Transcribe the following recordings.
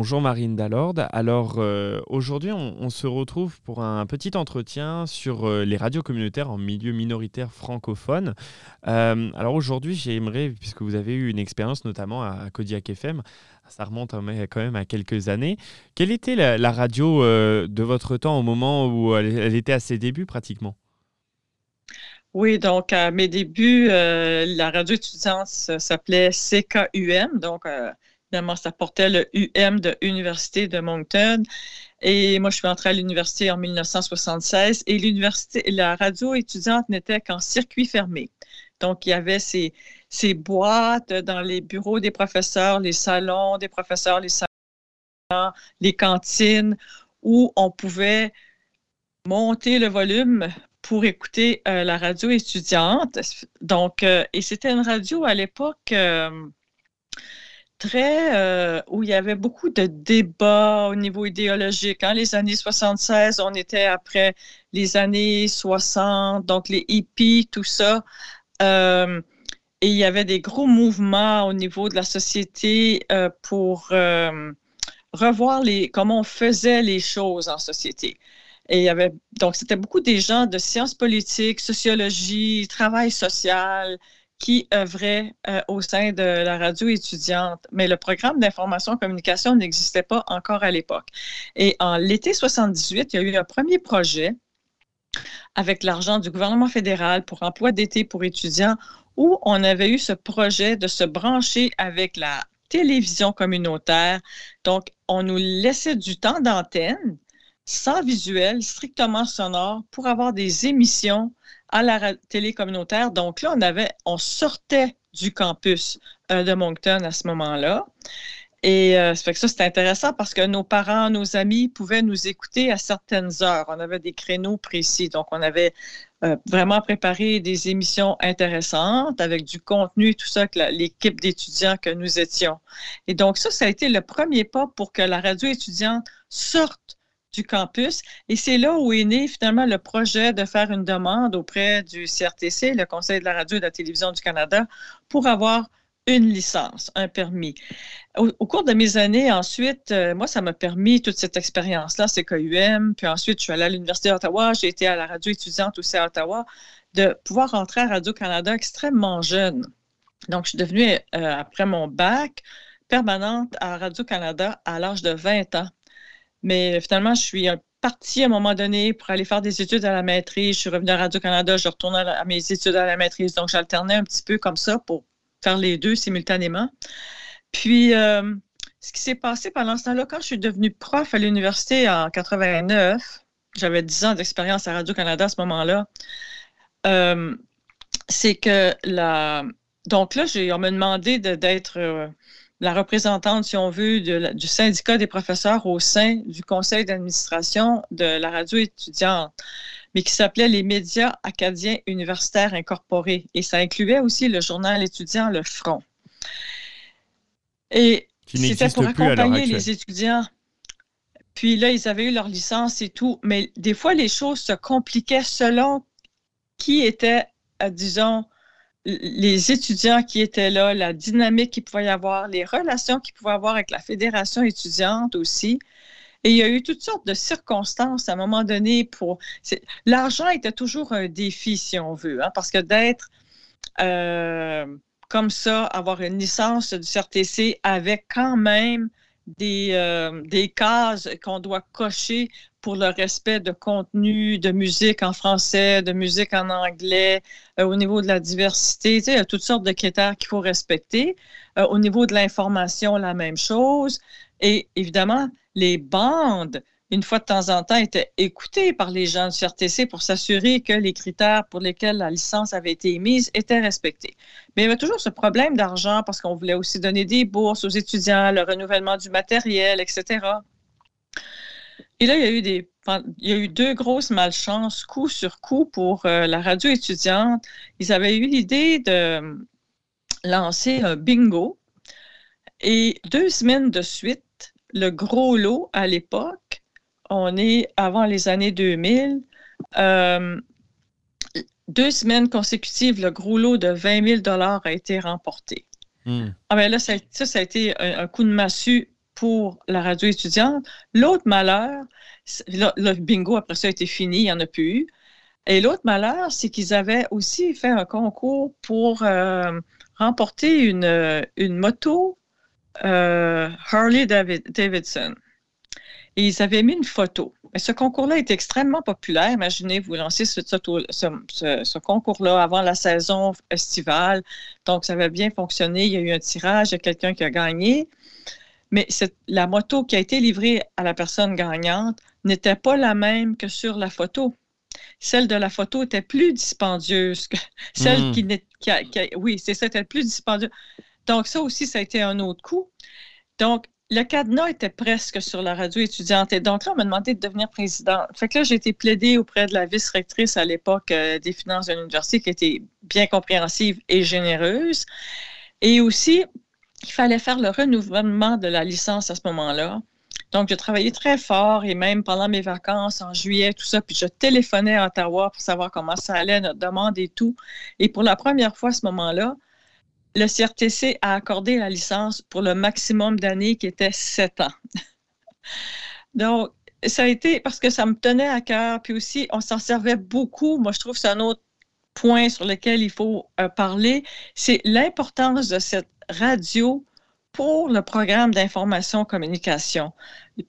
bonjour Marine Dallorde. Alors euh, aujourd'hui, on, se retrouve pour un petit entretien sur euh, les radios communautaires en milieu minoritaire francophone. alors aujourd'hui, j'aimerais, puisque vous avez eu une expérience notamment à, Kodiak FM, ça remonte quand même à quelques années. Quelle était la, radio de votre temps au moment où elle, était à ses débuts pratiquement? Oui, donc à mes débuts, la radio étudiante s'appelait CKUM, donc Évidemment, ça portait le UM de l'Université de Moncton. Et moi, je suis entrée à l'université en 1976 et l'université, la radio étudiante n'était qu'en circuit fermé. Donc, il y avait ces, ces boîtes dans les bureaux des professeurs, les salons des professeurs, les salons, les cantines, où on pouvait monter le volume pour écouter euh, la radio étudiante. Donc, euh, et c'était une radio à l'époque. Euh, très euh, où il y avait beaucoup de débats au niveau idéologique. Hein. les années 76, on était après les années 60, donc les hippies, tout ça. Euh, et il y avait des gros mouvements au niveau de la société euh, pour revoir les, comment on faisait les choses en société. Et il y avait, donc, c'était beaucoup des gens de sciences politiques, sociologie, travail social, qui œuvrait euh, au sein de la radio étudiante, mais le programme d'information et communication n'existait pas encore à l'époque. Et en l'été 78, il y a eu un premier projet avec l'argent du gouvernement fédéral pour emploi d'été pour étudiants où on avait eu ce projet de se brancher avec la télévision communautaire. Donc, on nous laissait du temps d'antenne sans visuel, strictement sonore, pour avoir des émissions à la télé communautaire. Donc là, on avait, on sortait du campus euh, de Moncton à ce moment-là. Et euh, ça que ça, c'était intéressant parce que nos parents, nos amis pouvaient nous écouter à certaines heures. On avait des créneaux précis. Donc, on avait euh, vraiment préparé des émissions intéressantes avec du contenu tout ça avec l'équipe d'étudiants que nous étions. Et donc, ça, ça a été le premier pas pour que la radio étudiante sorte du campus. Et c'est là où est né finalement le projet de faire une demande auprès du CRTC, le Conseil de la radio et de la télévision du Canada, pour avoir une licence, un permis. Au, cours de mes années, ensuite, euh, moi, ça m'a permis toute cette expérience-là, c'est KUM, puis ensuite, je suis allée à l'Université d'Ottawa, j'ai été à la radio étudiante aussi à Ottawa, de pouvoir entrer à Radio-Canada extrêmement jeune. Donc, je suis devenue, euh, après mon bac, permanente à Radio-Canada à l'âge de 20 ans. Mais finalement, je suis partie à un moment donné pour aller faire des études à la maîtrise. Je suis revenue à Radio-Canada, je retourne à, mes études à la maîtrise. Donc, j'alternais un petit peu comme ça pour faire les deux simultanément. Puis, euh, ce qui s'est passé pendant ce temps-là, quand je suis devenue prof à l'université en 89, j'avais 10 ans d'expérience à Radio-Canada à ce moment-là, euh, c'est que la... Donc là, on m'a demandé d'être euh, la représentante, si on veut, du syndicat des professeurs au sein du conseil d'administration de la radio étudiante, mais qui s'appelait les médias acadiens universitaires incorporés. Et ça incluait aussi le journal étudiant Le Front. Et c'était pour accompagner les étudiants. Puis là, ils avaient eu leur licence et tout, mais des fois, les choses se compliquaient selon qui était, euh, disons, les étudiants qui étaient là, la dynamique qu'il pouvait y avoir, les relations qu'il pouvait avoir avec la fédération étudiante aussi. Et il y a eu toutes sortes de circonstances à un moment donné pour. L'argent était toujours un défi, si on veut, hein, parce que d'être euh, comme ça, avoir une licence du CRTC avec quand même des, euh, des cases qu'on doit cocher pour le respect de contenu, de musique en français, de musique en anglais, euh, au niveau de la diversité. il y a toutes sortes de critères qu'il faut respecter. Euh, au niveau de l'information, la même chose. Et évidemment, les bandes, une fois de temps en temps, étaient écoutées par les gens du CRTC pour s'assurer que les critères pour lesquels la licence avait été émise étaient respectés. Mais il y avait toujours ce problème d'argent parce qu'on voulait aussi donner des bourses aux étudiants, le renouvellement du matériel, etc. Et là, il y a eu des il y a eu deux grosses malchances, coup sur coup, pour euh, la radio étudiante. Ils avaient eu l'idée de lancer un bingo. Et deux semaines de suite, le gros lot à l'époque, on est avant les années 2000, euh, deux semaines consécutives, le gros lot de 20 000 a été remporté. Hmm. Ah ben là, ça, ça, a été un, coup de massue pour la radio étudiante. L'autre malheur, le, bingo après ça a été fini, il n'y en a plus eu. Et l'autre malheur, c'est qu'ils avaient aussi fait un concours pour euh, remporter une, une moto euh, Harley Davidson. Et ils avaient mis une photo. Mais ce concours-là est extrêmement populaire. Imaginez, vous lancez ce, ce, concours-là avant la saison estivale. Donc, ça avait bien fonctionné. Il y a eu un tirage, il y a quelqu'un qui a gagné. Mais la moto qui a été livrée à la personne gagnante n'était pas la même que sur la photo. Celle de la photo était plus dispendieuse que celle hmm. qui, qui, Oui, c'est ça, était plus dispendieuse. Donc, ça aussi, ça a été un autre coup. Donc, le cadenas était presque sur la radio étudiante. Et donc là, on m'a demandé de devenir président. Fait que là, j'ai été plaidée auprès de la vice-rectrice à l'époque euh, des finances de l'université qui était bien compréhensive et généreuse. Et aussi, il fallait faire le renouvellement de la licence à ce moment-là. Donc, j'ai travaillé très fort et même pendant mes vacances en juillet, tout ça, puis je téléphonais à Ottawa pour savoir comment ça allait, notre demande et tout. Et pour la première fois à ce moment-là, le CRTC a accordé la licence pour le maximum d'années qui était sept ans. Donc, ça a été parce que ça me tenait à cœur, puis aussi, on s'en servait beaucoup. Moi, je trouve que c'est un autre point sur lequel il faut euh, parler, c'est l'importance de cette radio pour le programme d'information communication.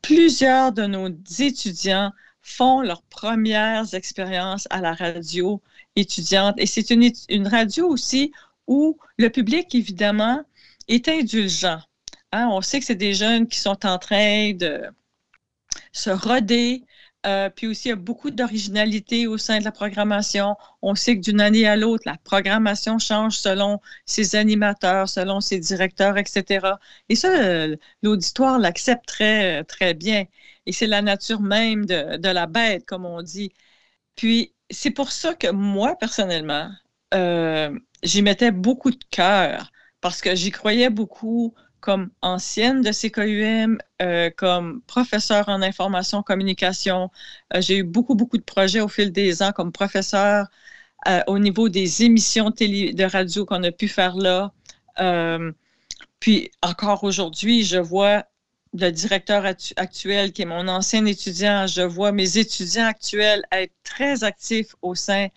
Plusieurs de nos étudiants font leurs premières expériences à la radio étudiante et c'est une, une radio aussi où le public, évidemment, est indulgent. Hein, on sait que c'est des jeunes qui sont en train de se roder, euh, puis aussi, il y a beaucoup d'originalité au sein de la programmation. On sait que d'une année à l'autre, la programmation change selon ses animateurs, selon ses directeurs, etc. Et ça, euh, l'auditoire l'accepte très, très bien. Et c'est la nature même de, la bête, comme on dit. Puis, c'est pour ça que moi, personnellement, euh, j'y mettais beaucoup de cœur parce que j'y croyais beaucoup comme ancienne de CKUM, euh, comme professeur en information communication. Euh, j'ai eu beaucoup, beaucoup de projets au fil des ans comme professeur euh, au niveau des émissions de radio qu'on a pu faire là. puis encore aujourd'hui, je vois le directeur actuel qui est mon ancien étudiant, je vois mes étudiants actuels être très actifs au sein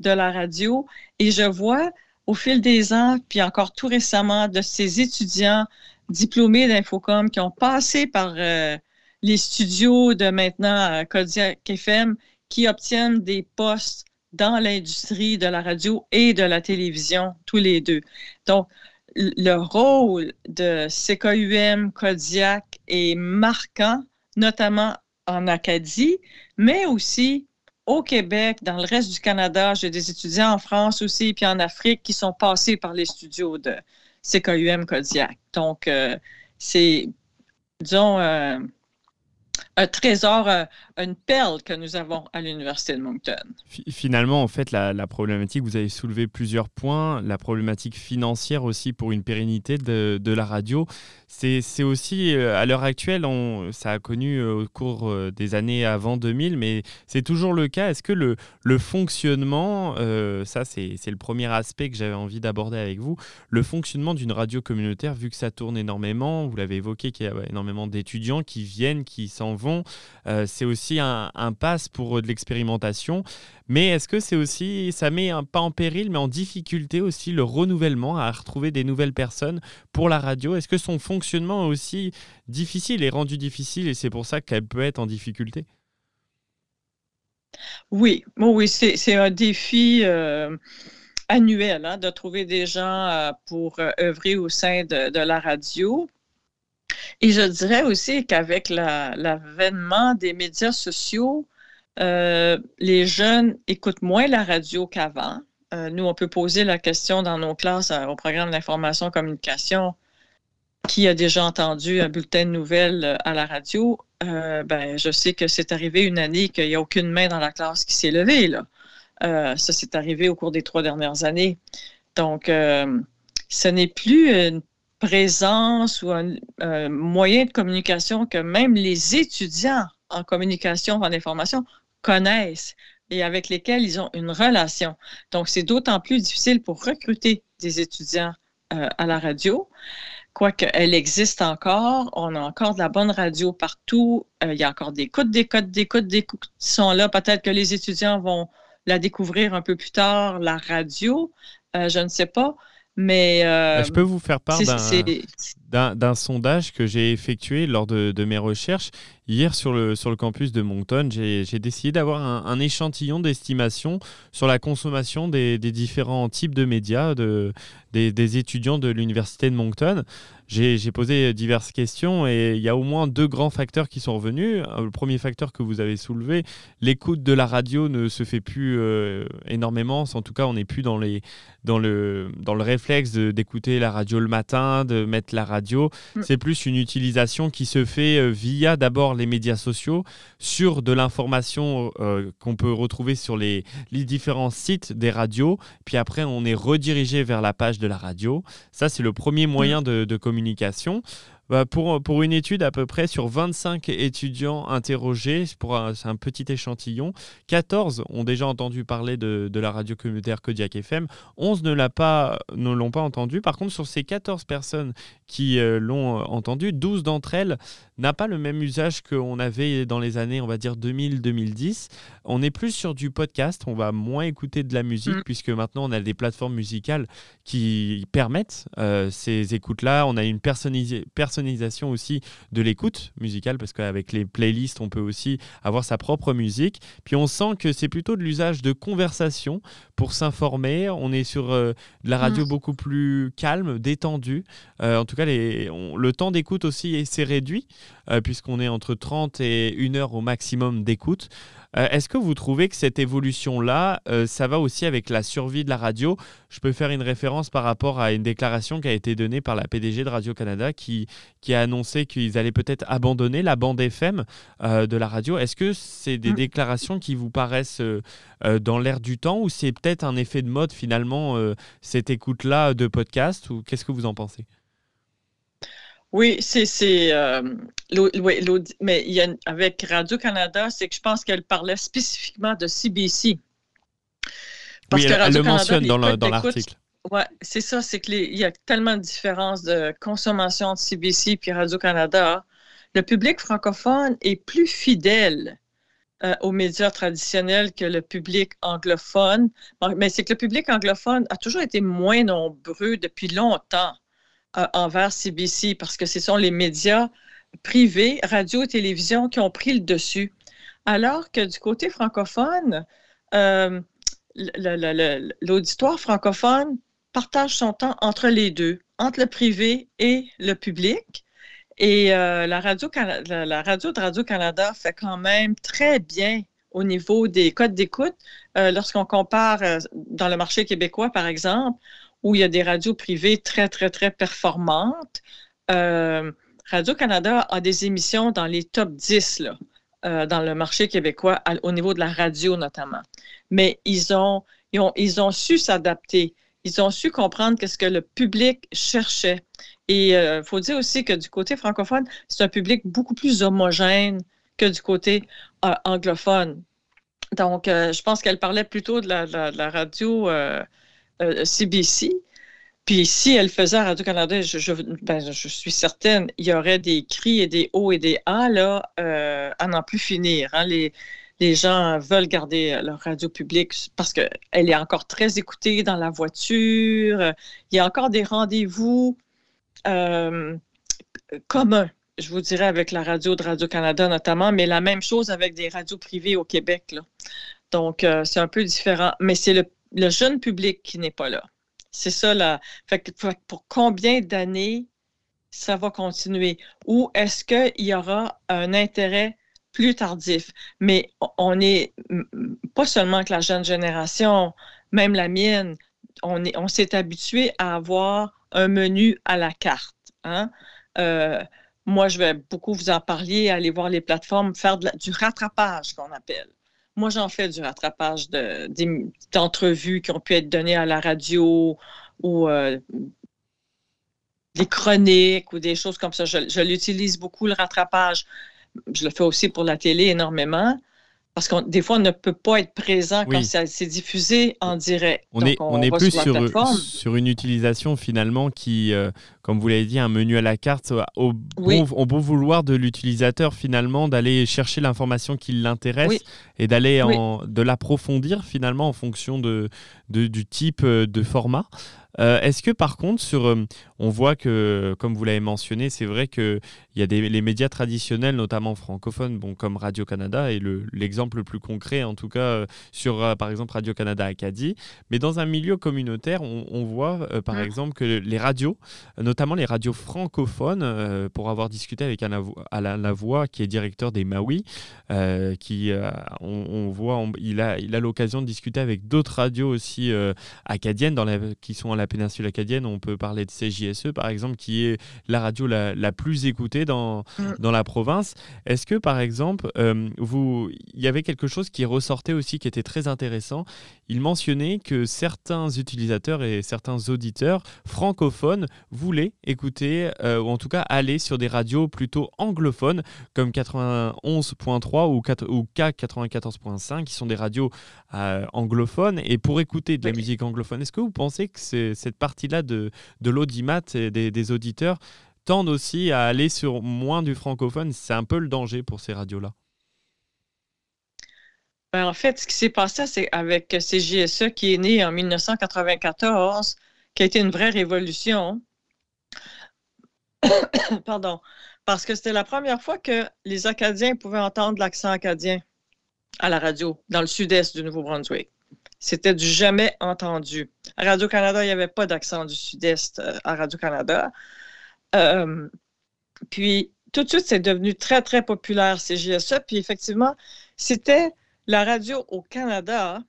de la radio et je vois au fil des ans, puis encore tout récemment, de ces étudiants diplômés d'Infocom qui ont passé par euh, les studios de maintenant euh, Kodiak FM qui obtiennent des postes dans l'industrie de la radio et de la télévision, tous les deux. Donc, le rôle de CKUM, Kodiak est marquant, notamment en Acadie, mais aussi au Québec, dans le reste du Canada. J'ai des étudiants en France aussi, puis en Afrique qui sont passés par les studios de CKUM Kodiak. Donc, euh, c'est, disons, euh, un trésor, euh, une perle que nous avons à l'Université de Moncton. Finalement, en fait, la, problématique, vous avez soulevé plusieurs points, la problématique financière aussi pour une pérennité de, la radio. C'est aussi, euh, à l'heure actuelle, ça a connu euh, au cours des années avant 2000, mais c'est toujours le cas. Est-ce que le fonctionnement, ça c'est le premier aspect que j'avais envie d'aborder avec vous, le fonctionnement d'une radio communautaire, vu que ça tourne énormément, vous l'avez évoqué, qu'il y a énormément d'étudiants qui viennent, qui s'en vont, c'est aussi un, passe pour euh, de l'expérimentation. Mais est-ce que c'est aussi, ça met un, pas en péril, mais en difficulté aussi le renouvellement, à retrouver des nouvelles personnes pour la radio? Est-ce que son fonctionnement est aussi difficile et rendu difficile et c'est pour ça qu'elle peut être en difficulté? Oui, bon, oui, c'est un défi. Euh, annuel hein, de trouver des gens euh, pour œuvrer au sein de la radio. Et je dirais aussi qu'avec l'avènement des médias sociaux, euh, les jeunes écoutent moins la radio qu'avant. Euh, nous, on peut poser la question dans nos classes euh, au programme d'information communication qui a déjà entendu un bulletin de nouvelles à la radio. ben, je sais que c'est arrivé une année qu'il n'y a aucune main dans la classe qui s'est levée. Là. ça, c'est arrivé au cours des trois dernières années. Donc, ce n'est plus une présence ou un, moyen de communication que même les étudiants en communication, en information connaissent et avec lesquels ils ont une relation. Donc, c'est d'autant plus difficile pour recruter des étudiants euh, à la radio. quoique elle existe encore, on a encore de la bonne radio partout. il y a encore des codes, des codes, des codes, des codes qui sont là. Peut-être que les étudiants vont la découvrir un peu plus tard, la radio. je ne sais pas. Mais je peux vous faire part d'un sondage que j'ai effectué lors de, de, mes recherches Hier, sur le, sur le campus de Moncton, j'ai décidé d'avoir un, échantillon d'estimation sur la consommation des, différents types de médias de, des, étudiants de l'université de Moncton. J'ai posé diverses questions et il y a au moins deux grands facteurs qui sont revenus. Le premier facteur que vous avez soulevé, l'écoute de la radio ne se fait plus euh, énormément. En tout cas, on n'est plus dans, les, dans, le, dans le réflexe d'écouter la radio le matin, de mettre la radio. Mm. C'est plus une utilisation qui se fait euh, via d'abord les médias sociaux, sur de l'information euh, qu'on peut retrouver sur les, les, différents sites des radios. Puis après, on est redirigé vers la page de la radio. Ça, c'est le premier moyen mm. de, de communication. Bah, pour, pour une étude à peu près sur 25 étudiants interrogés, pour c'est un petit échantillon, 14 ont déjà entendu parler de, de la radio communautaire Kodiak FM, 11 ne, l'a pas, ne l'ont pas entendu. Par contre, sur ces 14 personnes qui euh, l'ont euh, entendu, 12 d'entre elles n'a pas le même usage qu'on avait dans les années, on va dire 2000-2010. On est plus sur du podcast, on va moins écouter de la musique, mm. puisque maintenant on a des plateformes musicales qui permettent euh, ces écoutes-là. On a une personnalisation aussi de l'écoute musicale, parce qu'avec les playlists, on peut aussi avoir sa propre musique. Puis on sent que c'est plutôt de l'usage de conversation pour s'informer. On est sur euh, de la radio mm. beaucoup plus calme, détendue. Euh, en tout cas, les, le temps d'écoute aussi s'est réduit. Euh, puisqu'on est entre 30 et 1 heure au maximum d'écoute. Euh, est-ce que vous trouvez que cette évolution-là, euh, ça va aussi avec la survie de la radio? Je peux faire une référence par rapport à une déclaration qui a été donnée par la PDG de Radio-Canada qui, qui a annoncé qu'ils allaient peut-être abandonner la bande FM de la radio. Est-ce que c'est des mm. déclarations qui vous paraissent dans l'air du temps ou c'est peut-être un effet de mode finalement, cette écoute-là de podcast ou qu'est-ce que vous en pensez? Oui, c'est. Euh, mais il y a, avec Radio-Canada, c'est que je pense qu'elle parlait spécifiquement de CBC. Parce oui, elle, le mentionne dans l'article. Oui, c'est ça, c'est qu'il y a tellement de différences de consommation de CBC puis Radio-Canada. Le public francophone est plus fidèle euh, aux médias traditionnels que le public anglophone. Mais c'est que le public anglophone a toujours été moins nombreux depuis longtemps envers CBC parce que ce sont les médias privés, radio et télévision, qui ont pris le dessus. Alors que du côté francophone, euh, l'auditoire francophone partage son temps entre les deux, entre le privé et le public. Et euh, la, radio, de Radio-Canada fait quand même très bien au niveau des codes d'écoute. Euh, lorsqu'on compare dans le marché québécois, par exemple, où il y a des radios privées très, très, très performantes. Euh, Radio-Canada a des émissions dans les top 10 là, euh, dans le marché québécois, au niveau de la radio notamment. Mais ils ont, ils ont, ils ont su s'adapter. Ils ont su comprendre qu'est-ce que le public cherchait. Et il euh, faut dire aussi que du côté francophone, c'est un public beaucoup plus homogène que du côté anglophone. Donc, je pense qu'elle parlait plutôt de la, de la radio CBC. Euh, Puis si elle faisait Radio-Canada, ben, je, suis certaine, il y aurait des cris et des hauts et des A là, euh, à n'en plus finir. Hein. Les, gens veulent garder leur radio publique parce qu'elle est encore très écoutée dans la voiture. Il y a encore des rendez-vous euh, communs, je vous dirais, avec la radio de Radio-Canada notamment, mais la même chose avec des radios privées au Québec. Donc, c'est un peu différent. Mais c'est le le jeune public qui n'est pas là. C'est ça, là. Pour combien d'années ça va continuer? Ou est-ce qu'il y aura un intérêt plus tardif? Mais on est pas seulement que la jeune génération, même la mienne, on, est, on s'est habitué à avoir un menu à la carte. Hein? Euh, moi, je vais beaucoup vous en parler, aller voir les plateformes, faire du rattrapage qu'on appelle. Moi, j'en fais du rattrapage d'entrevues qui ont pu être données à la radio ou euh, des chroniques ou des choses comme ça. Je, l'utilise beaucoup, le rattrapage. Je le fais aussi pour la télé énormément. Parce que des fois, on ne peut pas être présent quand c'est diffusé en direct. On est, on, est plus sur, sur, une utilisation finalement qui, euh, comme vous l'avez dit, un menu à la carte au bon, au bon vouloir de l'utilisateur finalement, d'aller chercher l'information qui l'intéresse et d'aller de l'approfondir finalement en fonction de, du type de format. Euh, est-ce que par contre, sur, euh, on voit que, comme vous l'avez mentionné, c'est vrai qu'il y a des, les médias traditionnels, notamment francophones, bon, comme Radio-Canada, et l'exemple le, plus concret, en tout cas, euh, sur, par exemple, Radio-Canada Acadie. Mais dans un milieu communautaire, on, voit, par mmh. exemple, que les radios, notamment les radios francophones, pour avoir discuté avec Alain Lavoie, qui est directeur des Maui, qui, on, voit, il a il a l'occasion de discuter avec d'autres radios aussi acadiennes dans la, qui sont à la la péninsule acadienne, on peut parler de CJSE par exemple, qui est la radio la, plus écoutée dans, mm. dans la province. Est-ce que par exemple, euh, vous, il y avait quelque chose qui ressortait aussi qui était très intéressant Il mentionnait que certains utilisateurs et certains auditeurs francophones voulaient écouter, euh, ou en tout cas aller sur des radios plutôt anglophones, comme 91.3 ou, ou K94.5, qui sont des radios euh, anglophones. Et pour écouter de la musique anglophone, est-ce que vous pensez que cette partie-là de, de l'audimat et des, auditeurs tendent aussi à aller sur moins du francophone? C'est un peu le danger pour ces radios-là. Ben, en fait, ce qui s'est passé, c'est avec CJSE qui est né en 1994, qui a été une vraie révolution. Pardon. Parce que c'était la première fois que les Acadiens pouvaient entendre l'accent acadien à la radio dans le sud-est du Nouveau-Brunswick. C'était du jamais entendu. À Radio-Canada, il n'y avait pas d'accent du sud-est euh, à Radio-Canada. Euh, puis, tout de suite, c'est devenu très, très populaire, CJSE. Puis, effectivement, c'était la radio au Canada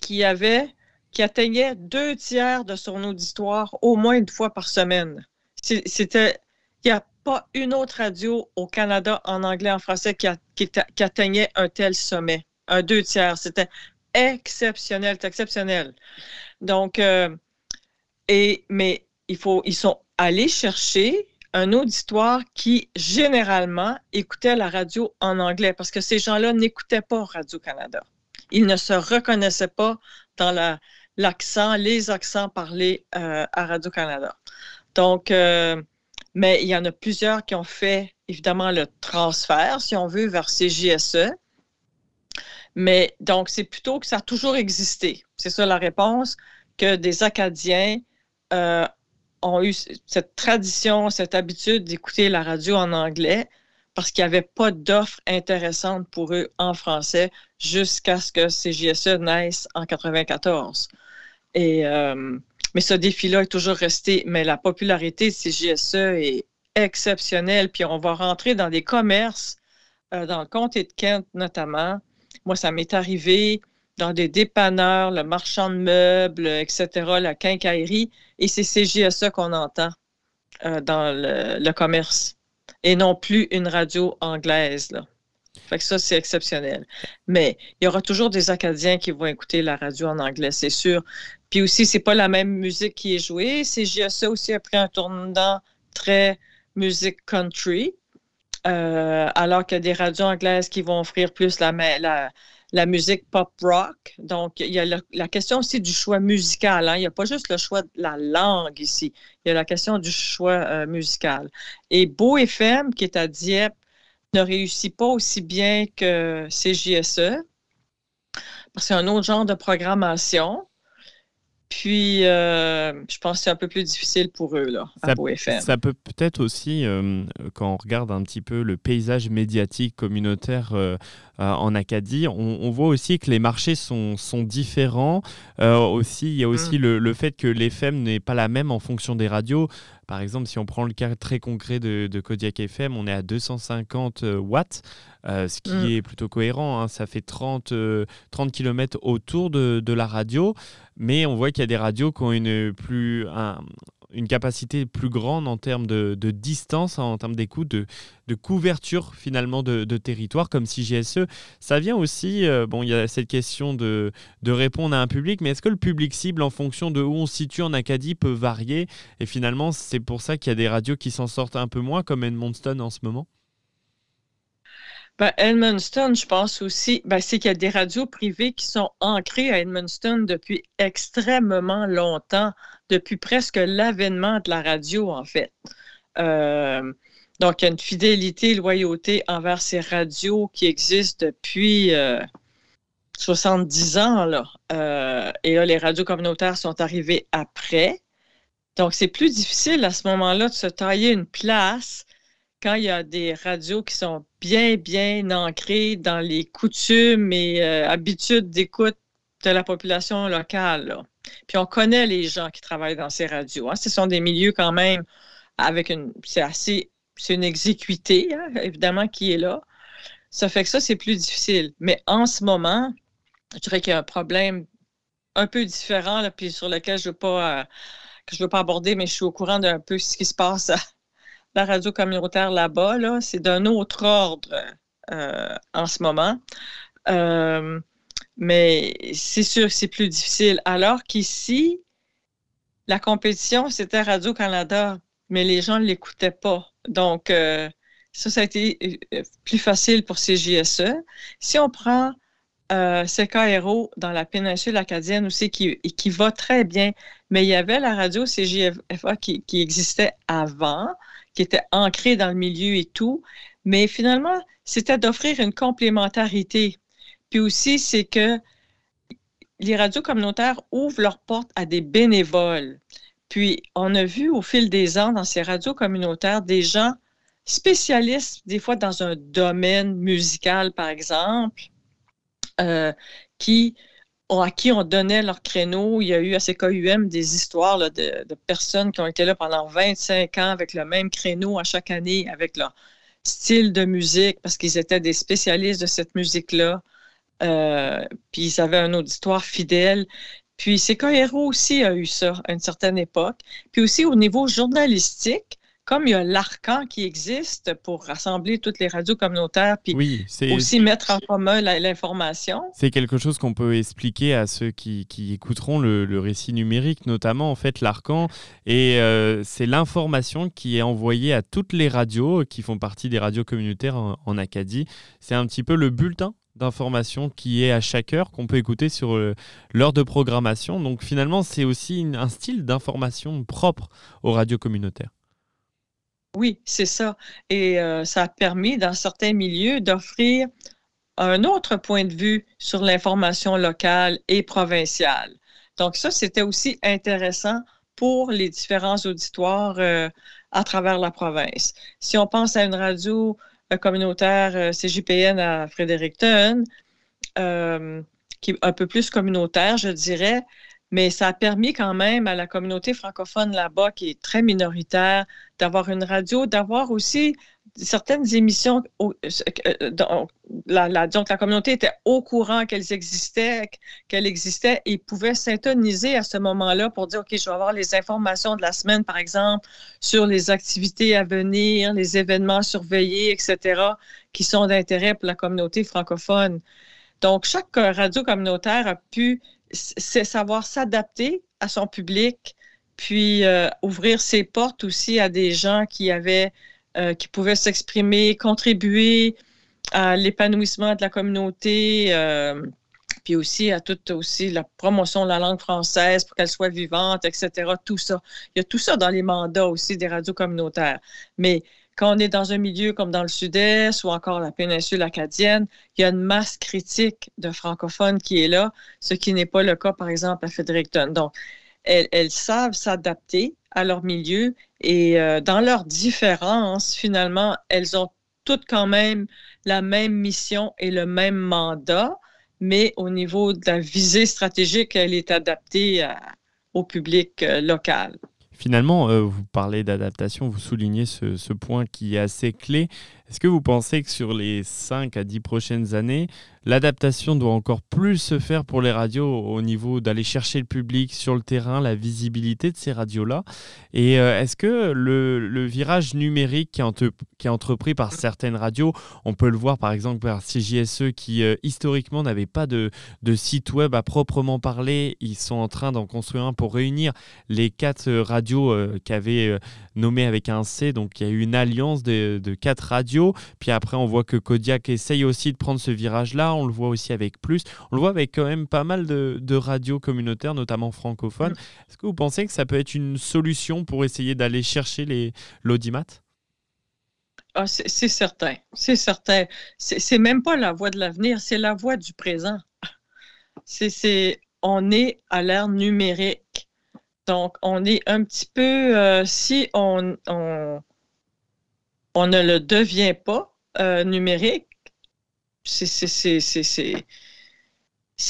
qui avait, qui atteignait deux tiers de son auditoire au moins une fois par semaine. C'était, il n'y a pas une autre radio au Canada en anglais, en français qui, atteignait un tel sommet, un deux tiers. C'était exceptionnel, exceptionnel. Donc, euh, et, mais il faut, ils sont allés chercher un auditoire qui, généralement, écoutait la radio en anglais parce que ces gens-là n'écoutaient pas Radio-Canada. Ils ne se reconnaissaient pas dans l'accent, les accents parlés euh, à Radio-Canada. Donc, euh, mais il y en a plusieurs qui ont fait, évidemment, le transfert, si on veut, vers CJSE. Mais donc, c'est plutôt que ça a toujours existé. C'est ça la réponse, que des Acadiens euh, ont eu cette tradition, cette habitude d'écouter la radio en anglais parce qu'il n'y avait pas d'offres intéressantes pour eux en français jusqu'à ce que CJSE naisse en 94. Et, euh, mais ce défi-là est toujours resté. Mais la popularité de CJSE est exceptionnelle. Puis on va rentrer dans des commerces, euh, dans le comté de Kent notamment, moi, ça m'est arrivé dans des dépanneurs, le marchand de meubles, etc., la quincaillerie, et c'est CGSE qu'on entend euh, dans le, commerce, et non plus une radio anglaise. Là. Fait que ça, c'est exceptionnel. Mais il y aura toujours des Acadiens qui vont écouter la radio en anglais, c'est sûr. Puis aussi, c'est pas la même musique qui est jouée. CGSE aussi a pris un tournant très musique country. Euh, alors qu'il y a des radios anglaises qui vont offrir plus la, la, la musique pop rock. Donc, il y a la, question aussi du choix musical. Hein. Il n'y a pas juste le choix de la langue ici. Il y a la question du choix euh, musical. Et Beau FM, qui est à Dieppe, ne réussit pas aussi bien que CJSE parce que c'est un autre genre de programmation. Puis, euh, je pense que c'est un peu plus difficile pour eux, là, à ça, Ça peut peut-être aussi, euh, quand on regarde un petit peu le paysage médiatique communautaire euh, en Acadie, on, voit aussi que les marchés sont, sont différents. aussi, il y a aussi mm. le, le, fait que l'FM n'est pas la même en fonction des radios. Par exemple, si on prend le cas très concret de, Kodiak FM, on est à 250 euh, watts, ce qui mm. est plutôt cohérent. Hein. Ça fait 30, 30 km autour de, la radio, mais on voit qu'il y a des radios qui ont une, plus, une capacité plus grande en termes de, distance, en termes d'écoute, de, couverture finalement de, territoire, comme si GSE. Ça vient aussi, euh, bon, il y a cette question de, répondre à un public, mais est-ce que le public cible en fonction de où on se situe en Acadie peut varier? Et finalement, c'est pour ça qu'il y a des radios qui s'en sortent un peu moins, comme Edmonton en ce moment Ben, Edmundston, je pense aussi, ben, c'est qu'il y a des radios privées qui sont ancrées à Edmundston depuis extrêmement longtemps, depuis presque l'avènement de la radio, en fait. Euh, donc, il y a une fidélité, loyauté envers ces radios qui existent depuis 70 euh, ans. Là. Euh, et là, les radios communautaires sont arrivées après. Donc, c'est plus difficile à ce moment-là de se tailler une place quand il y a des radios qui sont bien, bien ancrées dans les coutumes et euh, habitudes d'écoute de la population locale. Puis on connaît les gens qui travaillent dans ces radios. Hein. Ce sont des milieux quand même avec une. C'est assez. C'est une exécuté, hein, évidemment, qui est là. Ça fait que ça, c'est plus difficile. Mais en ce moment, je dirais qu'il y a un problème un peu différent, là, puis sur lequel je ne veux pas. Euh, que je veux pas aborder, mais je suis au courant d'un peu ce qui se passe la radio communautaire là-bas, là, c'est d'un autre ordre euh, en ce moment. Euh, mais c'est sûr que c'est plus difficile. Alors qu'ici, la compétition, c'était Radio-Canada, mais les gens ne l'écoutaient pas. Donc, euh, ça, ça a été plus facile pour CJSE. Si on prend euh, CKRO dans la péninsule acadienne aussi qui, qui va très bien, mais il y avait la radio CJFA qui existait avant, qui était ancré dans le milieu et tout. Mais finalement, c'était d'offrir une complémentarité. Puis aussi, c'est que les radios communautaires ouvrent leurs portes à des bénévoles. Puis, on a vu au fil des ans dans ces radios communautaires des gens spécialistes, des fois dans un domaine musical, par exemple, euh, qui à qui on donnait leur créneau. Il y a eu à CKUM des histoires de, personnes qui ont été là pendant 25 ans avec le même créneau à chaque année, avec leur style de musique, parce qu'ils étaient des spécialistes de cette musique-là. Euh, puis ils avaient un auditoire fidèle. Puis CKRO aussi a eu ça à une certaine époque. Puis aussi au niveau journalistique, comme il y a l'ARCAN qui existe pour rassembler toutes les radios communautaires, puis aussi mettre en commun l'information. C'est quelque chose qu'on peut expliquer à ceux qui, écouteront le, récit numérique, notamment en fait l'ARCAN, et euh, c'est l'information qui est envoyée à toutes les radios qui font partie des radios communautaires en, Acadie. C'est un petit peu le bulletin d'information qui est à chaque heure qu'on peut écouter sur euh, l'heure de programmation. Donc finalement, c'est aussi un style d'information propre aux radios communautaires. Oui, c'est ça. Et euh, ça a permis, dans certains milieux, d'offrir un autre point de vue sur l'information locale et provinciale. Donc ça, c'était aussi intéressant pour les différents auditoires euh, à travers la province. Si on pense à une radio euh, communautaire CJPN à Fredericton, qui est un peu plus communautaire, je dirais, mais ça a permis quand même à la communauté francophone là-bas, qui est très minoritaire, d'avoir une radio, d'avoir aussi certaines émissions. Euh, la, donc, la communauté était au courant qu'elles existaient, qu'elles existaient et pouvait s'intoniser à ce moment-là pour dire, OK, je vais avoir les informations de la semaine, par exemple, sur les activités à venir, les événements surveillés, etc., qui sont d'intérêt pour la communauté francophone. Donc, chaque radio communautaire a pu c'est savoir s'adapter à son public, puis euh, ouvrir ses portes aussi à des gens qui avaient, euh, qui pouvaient s'exprimer, contribuer à l'épanouissement de la communauté, euh, puis aussi à toute aussi la promotion de la langue française pour qu'elle soit vivante, etc. Tout ça. Il y a tout ça dans les mandats aussi des radios communautaires. Mais quand on est dans un milieu comme dans le sud-est ou encore la péninsule acadienne, il y a une masse critique de francophones qui est là, ce qui n'est pas le cas, par exemple, à Fredericton. Donc, elles, savent s'adapter à leur milieu et euh, dans leurs différences, finalement, elles ont toutes quand même la même mission et le même mandat, mais au niveau de la visée stratégique, elle est adaptée au public euh, local. Finalement, euh, vous parlez d'adaptation, vous soulignez ce, ce, point qui est assez clé. Est-ce que vous pensez que sur les 5 à 10 prochaines années, l'adaptation doit encore plus se faire pour les radios au niveau d'aller chercher le public sur le terrain, la visibilité de ces radios-là? Et euh, est-ce que le, virage numérique qui est, entrepris par certaines radios, on peut le voir par exemple par CJSE qui euh, historiquement n'avait pas de, site web à proprement parler, ils sont en train d'en construire un pour réunir les quatre radios euh, qu'avait nommé avec un C, donc il y a eu une alliance de, quatre radios radio. Puis après, on voit que Kodiak essaye aussi de prendre ce virage-là. On le voit aussi avec Plus. On le voit avec quand même pas mal de, radios communautaires, notamment francophones. Est-ce que vous pensez que ça peut être une solution pour essayer d'aller chercher l'audimat? Ah, c'est certain, c'est certain. C'est même pas la voie de l'avenir, c'est la voie du présent. On est à l'ère numérique. Donc, on est un petit peu, euh, si on, on, ne le devient pas euh, numérique, c'est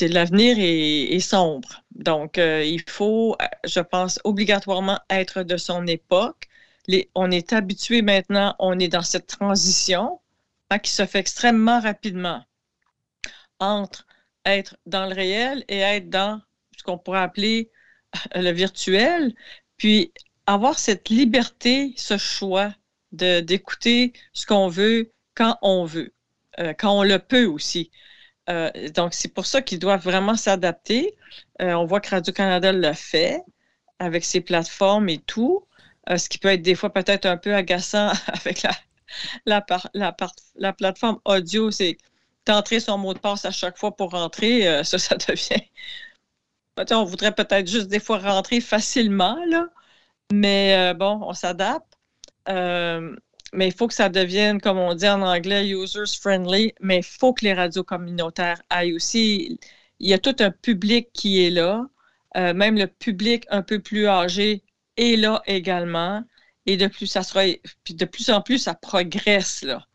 l'avenir est, sombre. Donc, euh, il faut, je pense, obligatoirement être de son époque on est habitué maintenant, on est dans cette transition hein, qui se fait extrêmement rapidement entre être dans le réel et être dans ce qu'on pourrait appeler le virtuel, puis avoir cette liberté, ce choix d'écouter ce qu'on veut quand on veut, euh, quand on le peut aussi. Euh, donc, c'est pour ça qu'ils doivent vraiment s'adapter. Euh, on voit que Radio-Canada le fait avec ses plateformes et tout. Ce qui peut être des fois peut-être un peu agaçant avec la, la, la, la plateforme audio, c'est d'entrer son mot de passe à chaque fois pour rentrer, ça, ça devient. On voudrait peut-être juste des fois rentrer facilement, là, mais euh, bon, on s'adapte. mais il faut que ça devienne, comme on dit en anglais, users friendly, mais il faut que les radios communautaires aillent aussi. Il y a tout un public qui est là, même le public un peu plus âgé et là également. Et de plus, ça sera, de plus en plus, ça progresse. Là.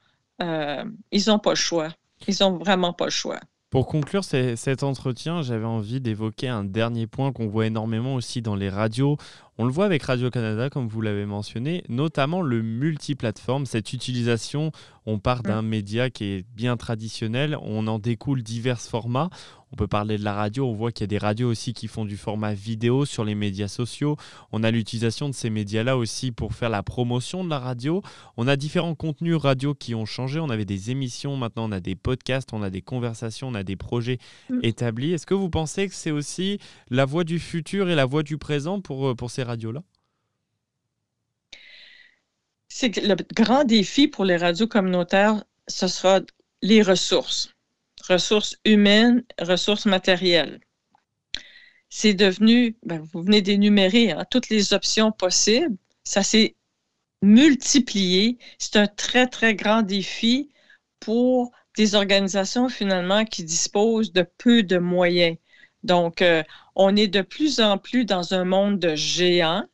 Euh, ils n'ont pas le choix. Ils n'ont vraiment pas le choix. Pour conclure cet entretien, j'avais envie d'évoquer un dernier point qu'on voit énormément aussi dans les radios. On le voit avec Radio-Canada, comme vous l'avez mentionné, notamment le multiplateforme, cette utilisation, on part d'un mm. média qui est bien traditionnel, on en découle divers formats. On peut parler de la radio, on voit qu'il y a des radios aussi qui font du format vidéo sur les médias sociaux. On a l'utilisation de ces médias-là aussi pour faire la promotion de la radio. On a différents contenus radio qui ont changé. On avait des émissions, maintenant on a des podcasts, on a des conversations, on a des projets mm. établis. Est-ce que vous pensez que c'est aussi la voie du futur et la voie du présent pour, euh, pour ces radios-là? C'est le grand défi pour les radios communautaires, ce sera les ressources ressources humaines, ressources matérielles. C'est devenu, ben, vous venez d'énumérer hein, toutes les options possibles. Ça s'est multiplié. C'est un très, très grand défi pour des organisations finalement qui disposent de peu de moyens. Donc, euh, on est de plus en plus dans un monde de géants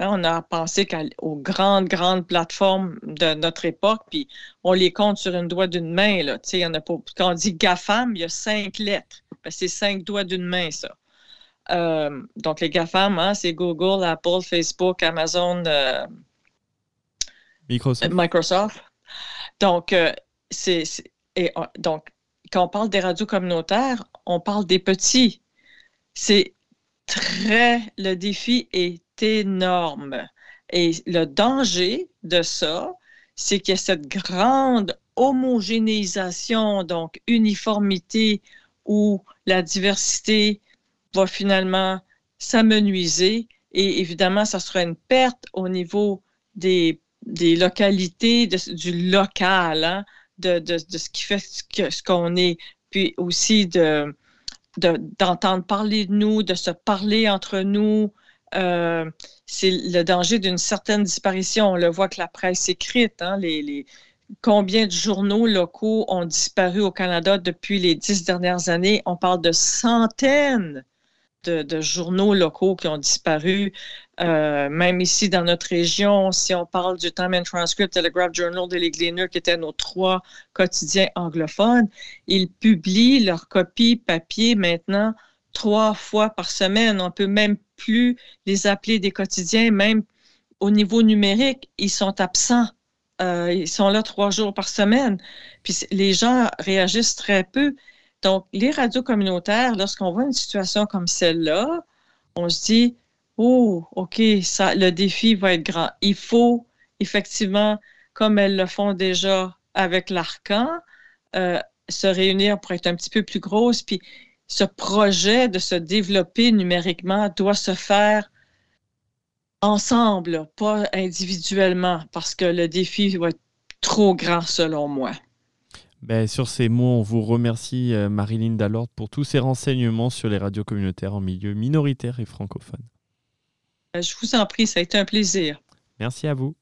on a pensé aux grandes, grandes plateformes de notre époque, puis on les compte sur une doigt d'une main. Là. Y en a pas, quand on dit GAFAM, il y a cinq lettres. Ben, c'est cinq doigts d'une main, ça. Euh, donc, les GAFAM, hein, c'est Google, Apple, Facebook, Amazon, euh, Microsoft. Donc, euh, c'est, et, donc, quand on parle des radios communautaires, on parle des petits. C'est très, le défi est énorme. Et le danger de ça, c'est qu'il y a cette grande homogénéisation, donc uniformité, où la diversité va finalement s'amenuiser. Et évidemment, ça sera une perte au niveau des, des localités, du local, hein, de, de, de, ce qui fait ce qu'on est, puis aussi de, d'entendre parler de nous, de se parler entre nous, euh, c'est le danger d'une certaine disparition. On le voit que la presse écrite, hein, combien de journaux locaux ont disparu au Canada depuis les dix dernières années? On parle de centaines de, journaux locaux qui ont disparu. Euh, même ici dans notre région, si on parle du Time and Transcript, Telegraph Journal, Daily Gleaner, qui étaient nos trois quotidiens anglophones, ils publient leurs copies papier maintenant trois fois par semaine. On peut même plus les appeler des quotidiens, même au niveau numérique, ils sont absents. Euh, ils sont là trois jours par semaine. Puis les gens réagissent très peu. Donc, les radios communautaires, lorsqu'on voit une situation comme celle-là, on se dit, oh, OK, ça, le défi va être grand. Il faut effectivement, comme elles le font déjà avec l'Arcan, euh, se réunir pour être un petit peu plus grosse. Puis ce projet de se développer numériquement doit se faire ensemble, pas individuellement, parce que le défi va être trop grand selon moi. Ben, sur ces mots, on vous remercie, euh, Marilyn Dallord, pour tous ces renseignements sur les radios communautaires en milieu minoritaire et francophone. Ben, je vous en prie, ça a été un plaisir. Merci à vous.